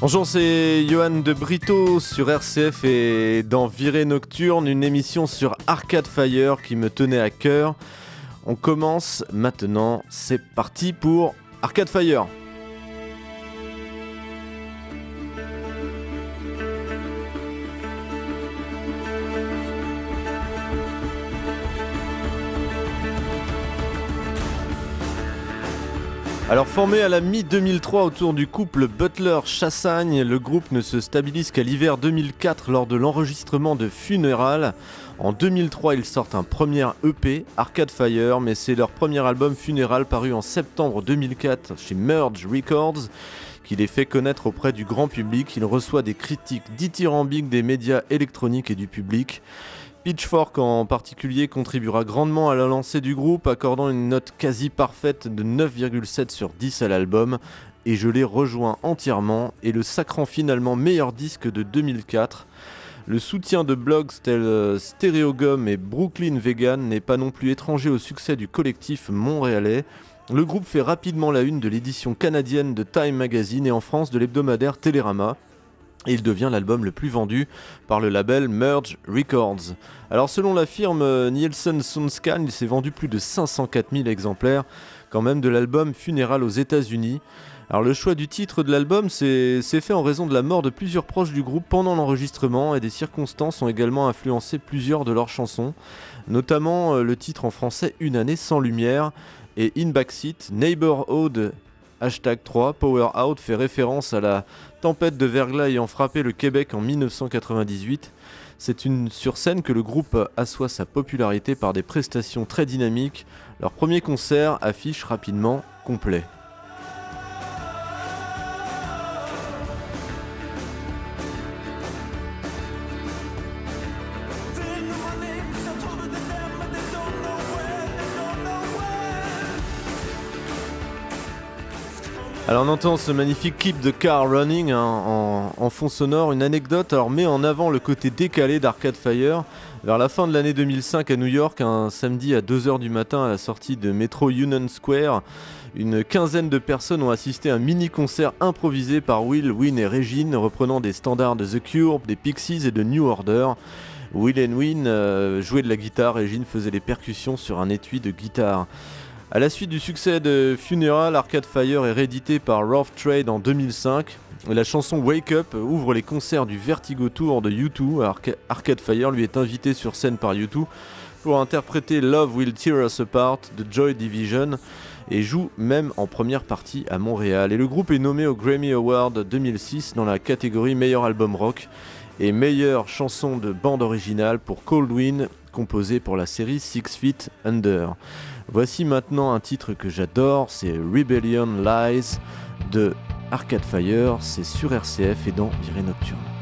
Bonjour, c'est Johan de Brito sur RCF et dans Virée Nocturne, une émission sur Arcade Fire qui me tenait à cœur. On commence maintenant, c'est parti pour Arcade Fire. Alors formé à la mi-2003 autour du couple Butler-Chassagne, le groupe ne se stabilise qu'à l'hiver 2004 lors de l'enregistrement de Funeral. En 2003, ils sortent un premier EP, Arcade Fire, mais c'est leur premier album Funeral paru en septembre 2004 chez Merge Records qui les fait connaître auprès du grand public. Il reçoit des critiques dithyrambiques des médias électroniques et du public. Pitchfork en particulier contribuera grandement à la lancée du groupe, accordant une note quasi parfaite de 9,7 sur 10 à l'album, et je l'ai rejoint entièrement, et le sacrant finalement meilleur disque de 2004. Le soutien de blogs tels euh, Stereogum et Brooklyn Vegan n'est pas non plus étranger au succès du collectif montréalais. Le groupe fait rapidement la une de l'édition canadienne de Time Magazine et en France de l'hebdomadaire Télérama et il devient l'album le plus vendu par le label Merge Records. Alors selon la firme Nielsen Soundscan, il s'est vendu plus de 504 000 exemplaires quand même de l'album Funeral aux États-Unis. Alors le choix du titre de l'album s'est fait en raison de la mort de plusieurs proches du groupe pendant l'enregistrement et des circonstances ont également influencé plusieurs de leurs chansons, notamment euh, le titre en français Une année sans lumière et In Backseat, Neighborhood Hashtag 3, Power Out fait référence à la tempête de verglas ayant frappé le Québec en 1998. C'est une sur scène que le groupe assoit sa popularité par des prestations très dynamiques. Leur premier concert affiche rapidement complet. Alors on entend ce magnifique clip de Car Running hein, en, fond sonore, une anecdote alors met en avant le côté décalé d'Arcade Fire. Vers la fin de l'année 2005 à New York, un samedi à 2h du matin à la sortie de Metro Union Square, une quinzaine de personnes ont assisté à un mini-concert improvisé par Will, Win et Regine, reprenant des standards de The Cure, des Pixies et de New Order. Will et Win euh, jouaient de la guitare, Regine faisait les percussions sur un étui de guitare. A la suite du succès de Funeral, Arcade Fire est réédité par Rough Trade en 2005. La chanson Wake Up ouvre les concerts du Vertigo Tour de U2. Arcade Fire lui est invité sur scène par U2 pour interpréter Love Will Tear Us Apart de Joy Division et joue même en première partie à Montréal. Et le groupe est nommé au Grammy Award 2006 dans la catégorie meilleur album rock et meilleure chanson de bande originale pour Cold Wind composé pour la série Six Feet Under. Voici maintenant un titre que j'adore, c'est Rebellion Lies de Arcade Fire, c'est sur RCF et dans Virée Nocturne.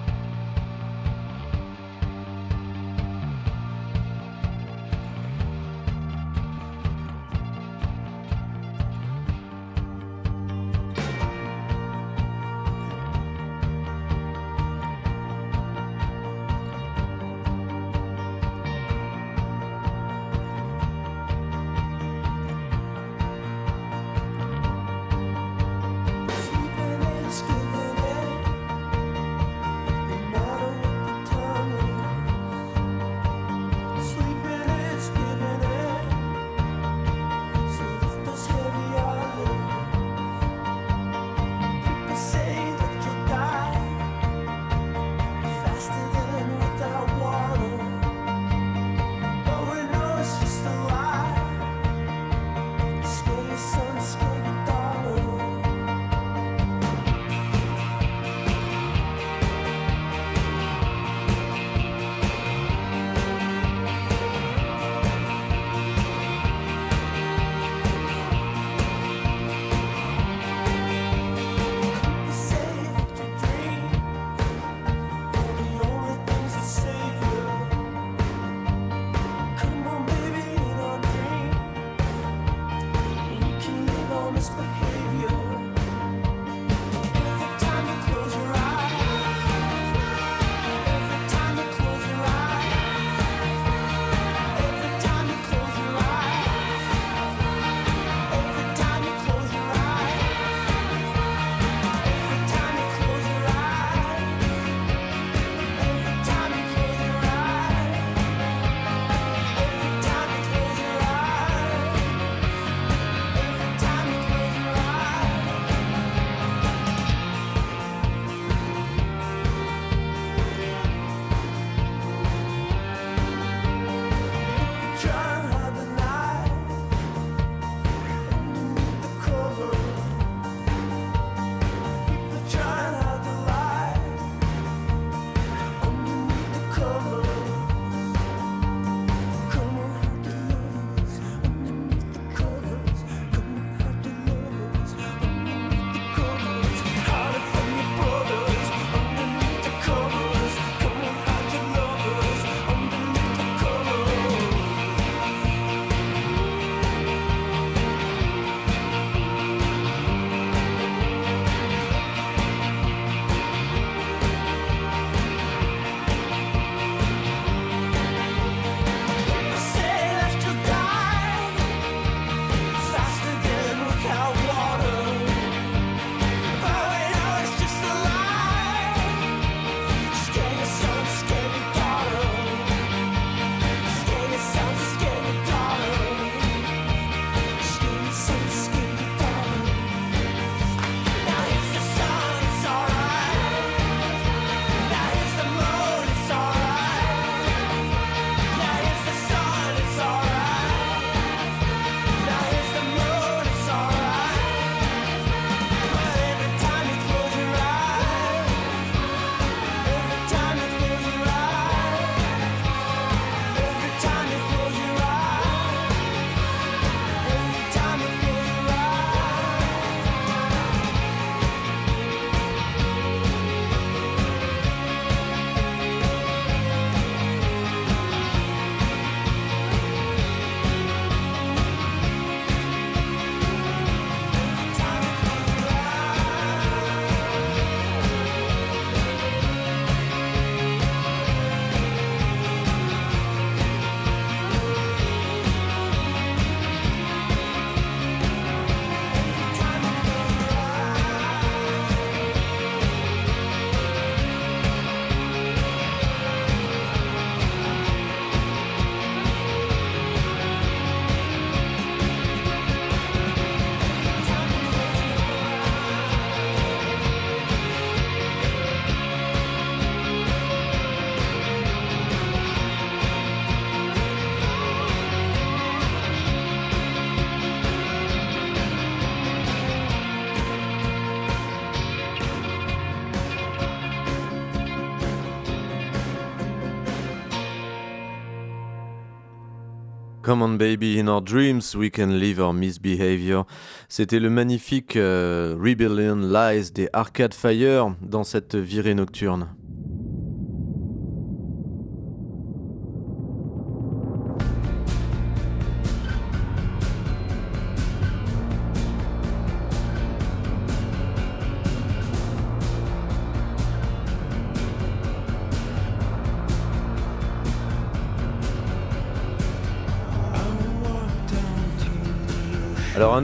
Come on baby, in our dreams we can live our misbehavior. C'était le magnifique euh, Rebellion Lies des Arcade Fire dans cette virée nocturne.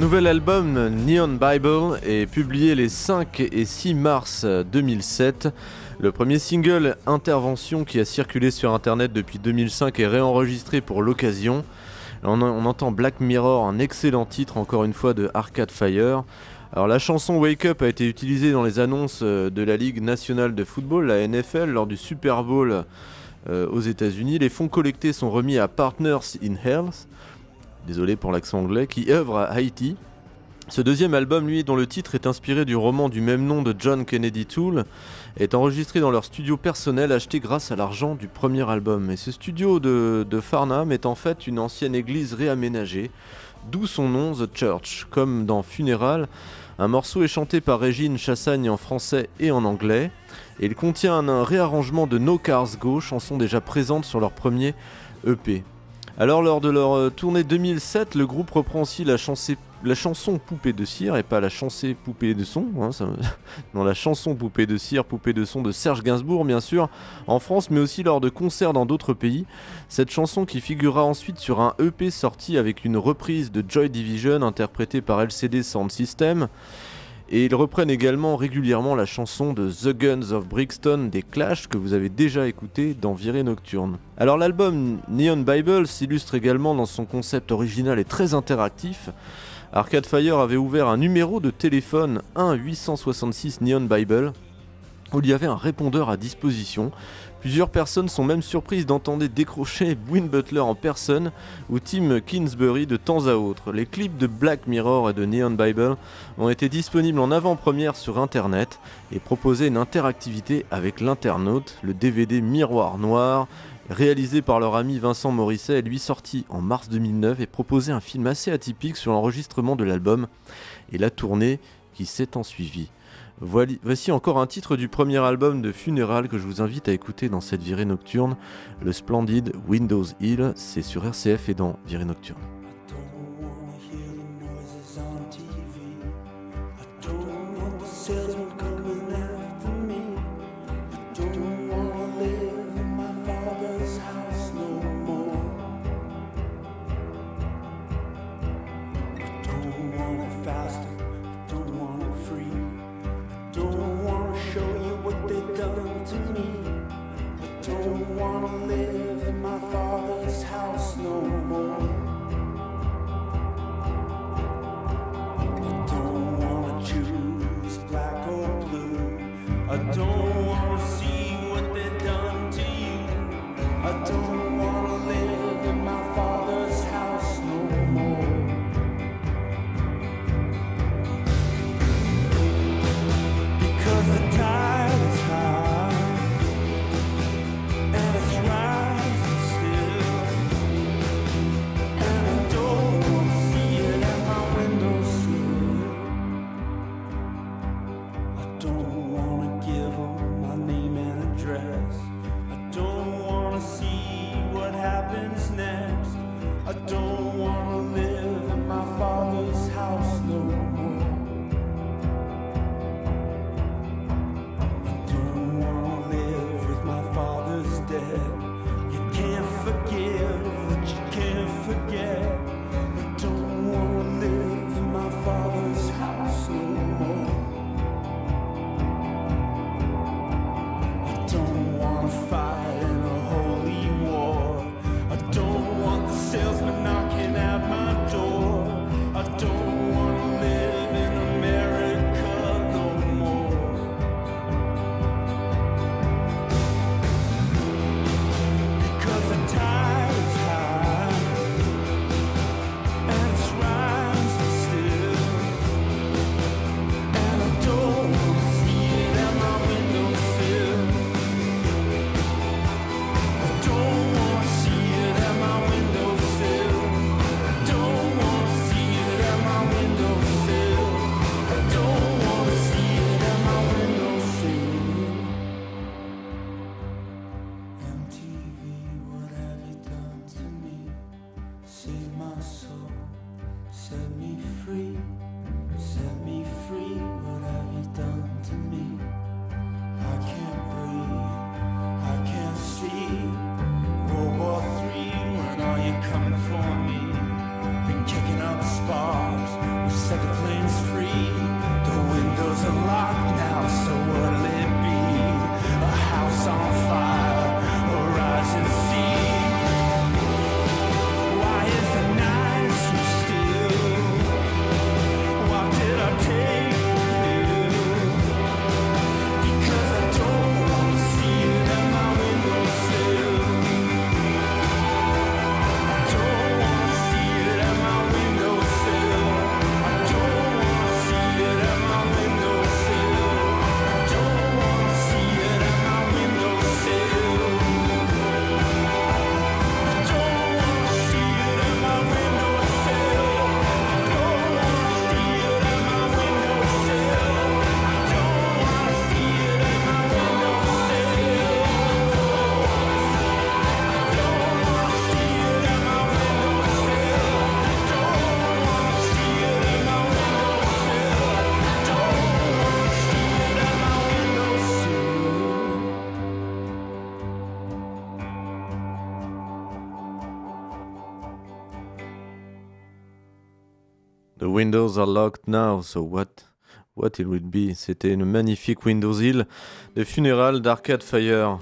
Nouvel album, Neon Bible, est publié les 5 et 6 mars 2007. Le premier single, Intervention, qui a circulé sur Internet depuis 2005, est réenregistré pour l'occasion. On, entend Black Mirror, un excellent titre encore une fois de Arcade Fire. Alors la chanson Wake Up a été utilisée dans les annonces euh, de la Ligue nationale de football, la NFL, lors du Super Bowl euh, aux États-Unis. Les fonds collectés sont remis à Partners in Health désolé pour l'accent anglais, qui œuvre à Haïti. Ce deuxième album, lui, dont le titre est inspiré du roman du même nom de John Kennedy Toole, est enregistré dans leur studio personnel acheté grâce à l'argent du premier album. Et ce studio de, Farnham est en fait une ancienne église réaménagée, d'où son nom The Church. Comme dans Funeral, un morceau est chanté par Régine Chassagne en français et en anglais, et il contient un réarrangement de No Cars Go, chanson déjà présente sur leur premier EP. Alors lors de leur euh, tournée 2007, le groupe reprend aussi la, chanson Poupée de cire et pas la chanson Poupée de son, hein, non la chanson Poupée de cire, Poupée de son de Serge Gainsbourg bien sûr, en France mais aussi lors de concerts dans d'autres pays. Cette chanson qui figurera ensuite sur un EP sorti avec une reprise de Joy Division interprétée par LCD Sound System. Et ils reprennent également régulièrement la chanson de The Guns of Brixton des Clash que vous avez déjà écouté dans Virée Nocturne. Alors l'album Neon Bible s'illustre également dans son concept original et très interactif. Arcade Fire avait ouvert un numéro de téléphone 1-866 Neon Bible où il y avait un répondeur à disposition Plusieurs personnes sont même surprises d'entendre décrocher Win Butler en personne ou Tim Kingsbury de temps à autre. Les clips de Black Mirror et de Neon Bible ont été disponibles en avant-première sur internet et proposaient une interactivité avec l'internaute. Le DVD Miroir Noir, réalisé par leur ami Vincent Morisset, lui sorti en mars 2009 et proposait un film assez atypique sur l'enregistrement de l'album et la tournée qui s'est en suivie. Voici encore un titre du premier album de Funeral que je vous invite à écouter dans cette virée nocturne, le splendide Windows Hill, c'est sur RCF et dans Virée Nocturne. Windows are locked now, so what, it would be? C'était une magnifique Windows Hill de funérailles d'Arcade Fire.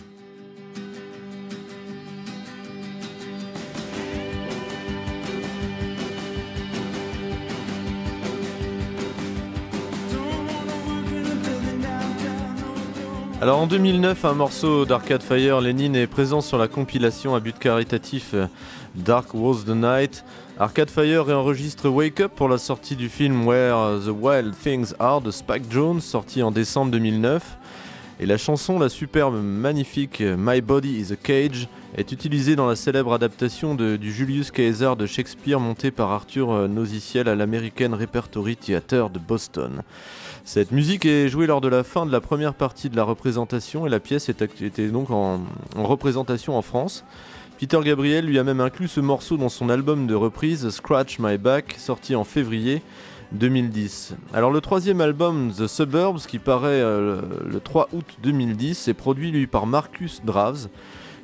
Alors en 2009, un morceau d'Arcade Fire, Lenin est présent sur la compilation à but caritatif euh, Dark Was the Night. Arcade Fire réenregistre Wake Up pour la sortie du film Where the Wild Things Are de Spike Jones, sorti en décembre 2009. Et la chanson, la superbe, magnifique My Body is a Cage, est utilisée dans la célèbre adaptation du Julius Caesar de Shakespeare montée par Arthur euh, Nosiciel à l'American Repertory Theatre de Boston. Cette musique est jouée lors de la fin de la première partie de la représentation et la pièce était donc en représentation en France. Peter Gabriel lui a même inclus ce morceau dans son album de reprise Scratch My Back, sorti en février 2010. Alors le troisième album, The Suburbs, qui paraît euh, le 3 août 2010, est produit lui par Marcus Draves,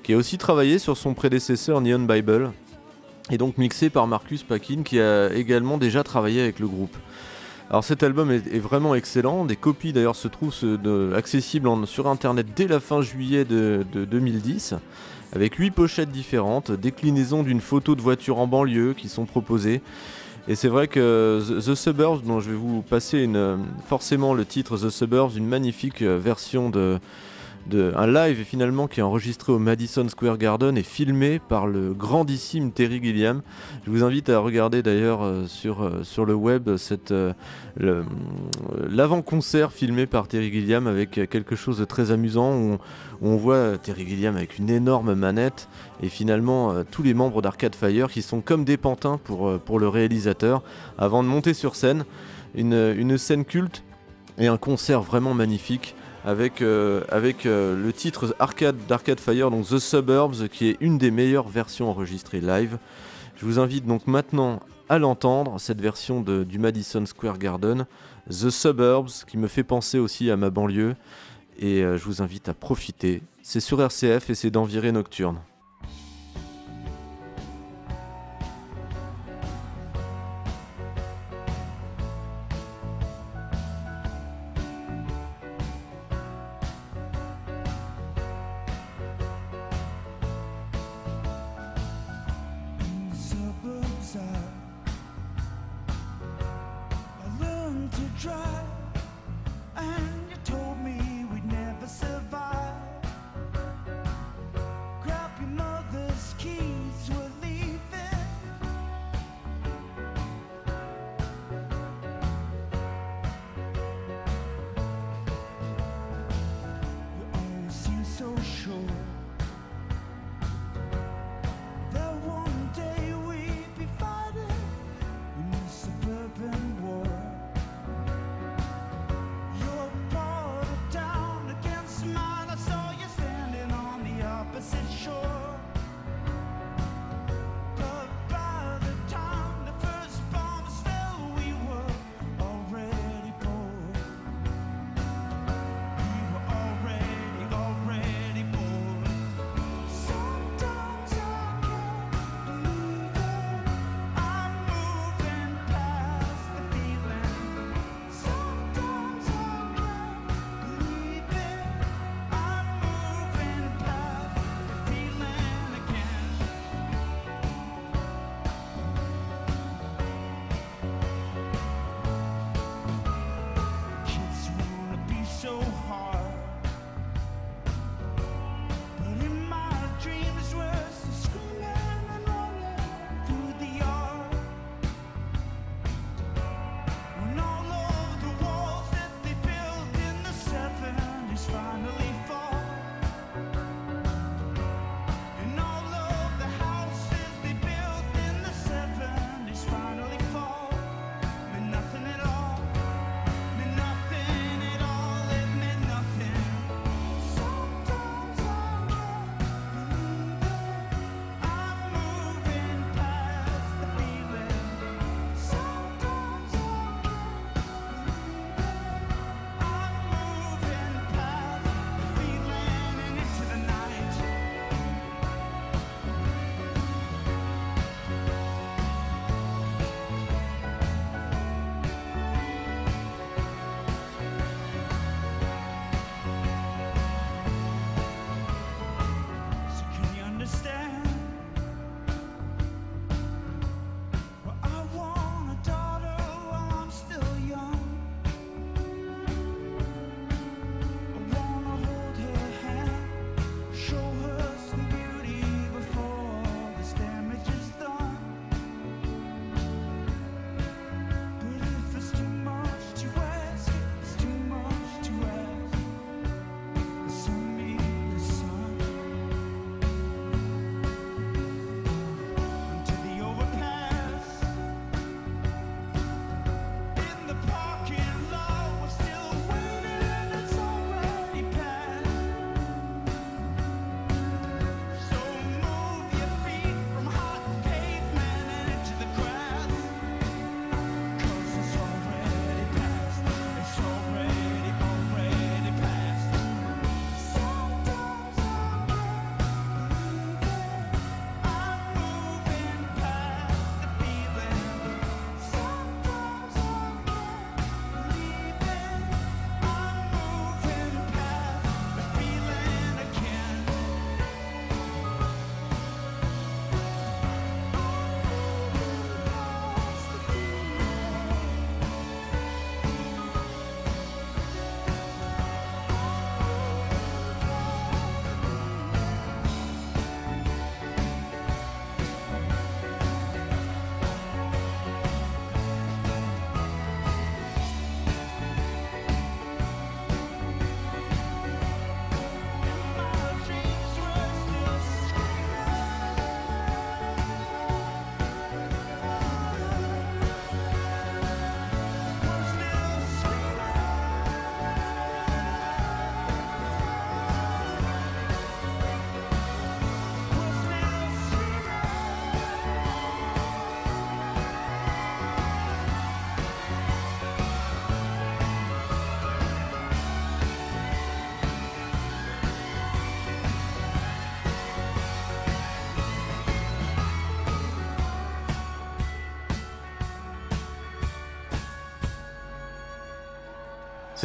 qui a aussi travaillé sur son prédécesseur Neon Bible, et donc mixé par Marcus Paquin, qui a également déjà travaillé avec le groupe. Alors cet album est, vraiment excellent, des copies d'ailleurs se trouvent accessibles sur internet dès la fin juillet de 2010 avec 8 pochettes différentes, déclinaisons d'une photo de voiture en banlieue qui sont proposées. Et c'est vrai que The Suburbs, dont je vais vous passer une, forcément le titre The Suburbs, une magnifique version de, un live finalement qui est enregistré au Madison Square Garden et filmé par le grandissime Terry Gilliam. Je vous invite à regarder d'ailleurs euh, sur, euh, sur le web cette, euh, l'avant-concert filmé par Terry Gilliam avec quelque chose de très amusant où on, voit Terry Gilliam avec une énorme manette et finalement tous les membres d'Arcade Fire qui sont comme des pantins pour, pour le réalisateur avant de monter sur scène. Une, une scène culte et un concert vraiment magnifique avec, euh, euh, le titre arcade d'Arcade Fire, donc The Suburbs, qui est une des meilleures versions enregistrées live. Je vous invite donc maintenant à l'entendre, cette version de, du Madison Square Garden, The Suburbs, qui me fait penser aussi à ma banlieue. Et euh, je vous invite à profiter. C'est sur RCF et c'est dans Nocturne.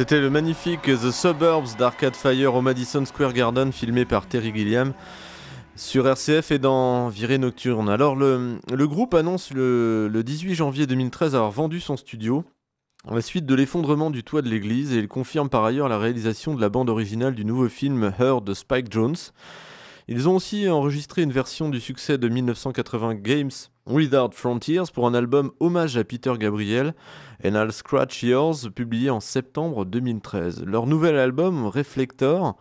C'était le magnifique The Suburbs d'Arcade Fire au Madison Square Garden, filmé par Terry Gilliam sur RCF et dans Virée Nocturne. Alors, le, groupe annonce le, 18 janvier 2013 avoir vendu son studio à la suite de l'effondrement du toit de l'église et il confirme par ailleurs la réalisation de la bande originale du nouveau film Her de Spike Jones. Ils ont aussi enregistré une version du succès de 1980 Games Without Frontiers pour un album hommage à Peter Gabriel, And I'll Scratch Yours, publié en septembre 2013. Leur nouvel album, Reflector,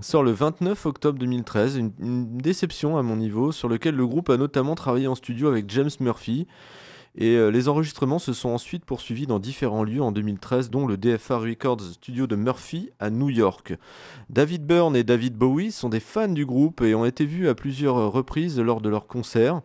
sort le 29 octobre 2013, une, une, déception à mon niveau, sur lequel le groupe a notamment travaillé en studio avec James Murphy. Et euh, les enregistrements se sont ensuite poursuivis dans différents lieux en 2013, dont le DFA Records studio de Murphy à New York. David Byrne et David Bowie sont des fans du groupe et ont été vus à plusieurs reprises lors de leurs concerts.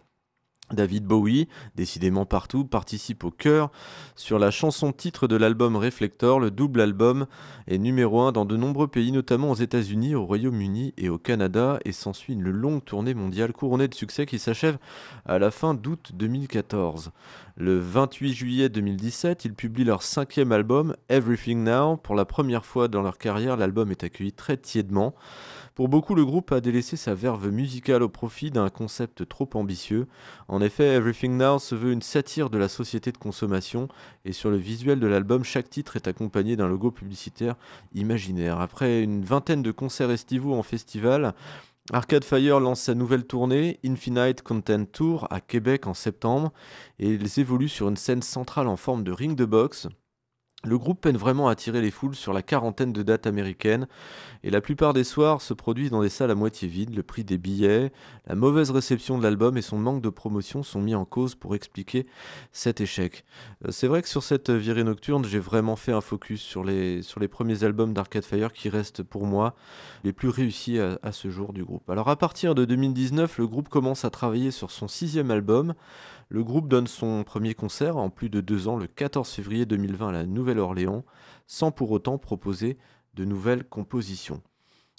David Bowie, décidément partout, participe au chœur sur la chanson titre de l'album Reflector. Le double album est numéro 1 dans de nombreux pays, notamment aux États-Unis, au Royaume-Uni et au Canada, et s'ensuit une longue tournée mondiale couronnée de succès qui s'achève à la fin d'août 2014. Le 28 juillet 2017, ils publient leur cinquième album, Everything Now. Pour la première fois dans leur carrière, l'album est accueilli très tièdement. Pour beaucoup, le groupe a délaissé sa verve musicale au profit d'un concept trop ambitieux. En effet, Everything Now se veut une satire de la société de consommation et sur le visuel de l'album, chaque titre est accompagné d'un logo publicitaire imaginaire. Après une vingtaine de concerts estivaux en festival, Arcade Fire lance sa nouvelle tournée, Infinite Content Tour, à Québec en septembre, et ils évoluent sur une scène centrale en forme de ring de boxe. Le groupe peine vraiment à attirer les foules sur la quarantaine de dates américaines et la plupart des soirs se produisent dans des salles à moitié vides. Le prix des billets, la mauvaise réception de l'album et son manque de promotion sont mis en cause pour expliquer cet échec. Euh, c'est vrai que sur cette virée nocturne, j'ai vraiment fait un focus sur les, sur les premiers albums d'Arcade Fire qui restent pour moi les plus réussis à, à ce jour du groupe. Alors à partir de 2019, le groupe commence à travailler sur son sixième album. Le groupe donne son premier concert en plus de deux ans le 14 février 2020 à la Nouvelle-Orléans, sans pour autant proposer de nouvelles compositions.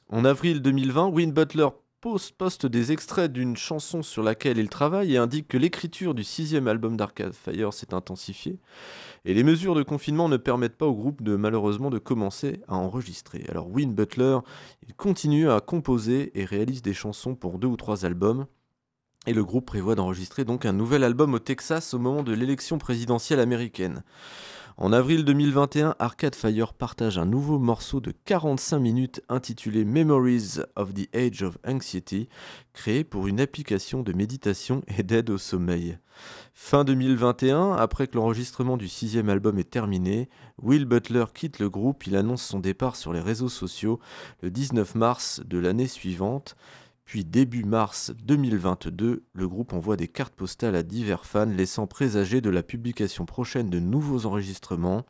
En avril 2020, Win Butler poste des extraits d'une chanson sur laquelle il travaille et indique que l'écriture du sixième album d'Arcade Fire s'est intensifiée et les mesures de confinement ne permettent pas au groupe de malheureusement de commencer à enregistrer. Alors Win Butler, continue à composer et réalise des chansons pour deux ou trois albums. Et le groupe prévoit d'enregistrer donc un nouvel album au Texas au moment de l'élection présidentielle américaine. En avril 2021, Arcade Fire partage un nouveau morceau de 45 minutes intitulé Memories of the Age of Anxiety, créé pour une application de méditation et d'aide au sommeil. Fin 2021, après que l'enregistrement du sixième album est terminé, Will Butler quitte le groupe, il annonce son départ sur les réseaux sociaux le 19 mars de l'année suivante. Puis début mars 2022, le groupe envoie des cartes postales à divers fans laissant présager de la publication prochaine de nouveaux enregistrements.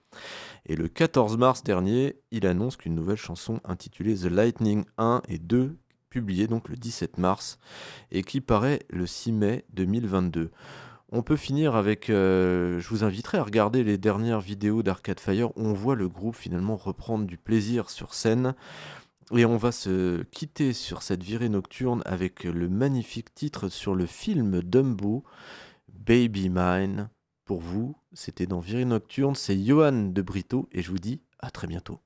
Et le 14 mars dernier, il annonce qu'une nouvelle chanson intitulée The Lightning 1 et 2, publiée donc le 17 mars, et qui paraît le 6 mai 2022. On peut finir avec, euh, je vous inviterai à regarder les dernières vidéos d'Arcade Fire où on voit le groupe finalement reprendre du plaisir sur scène. Et on va se quitter sur cette virée nocturne avec le magnifique titre sur le film Dumbo, Baby Mine. Pour vous, c'était dans Virée Nocturne, c'est Johan de Brito et je vous dis à très bientôt.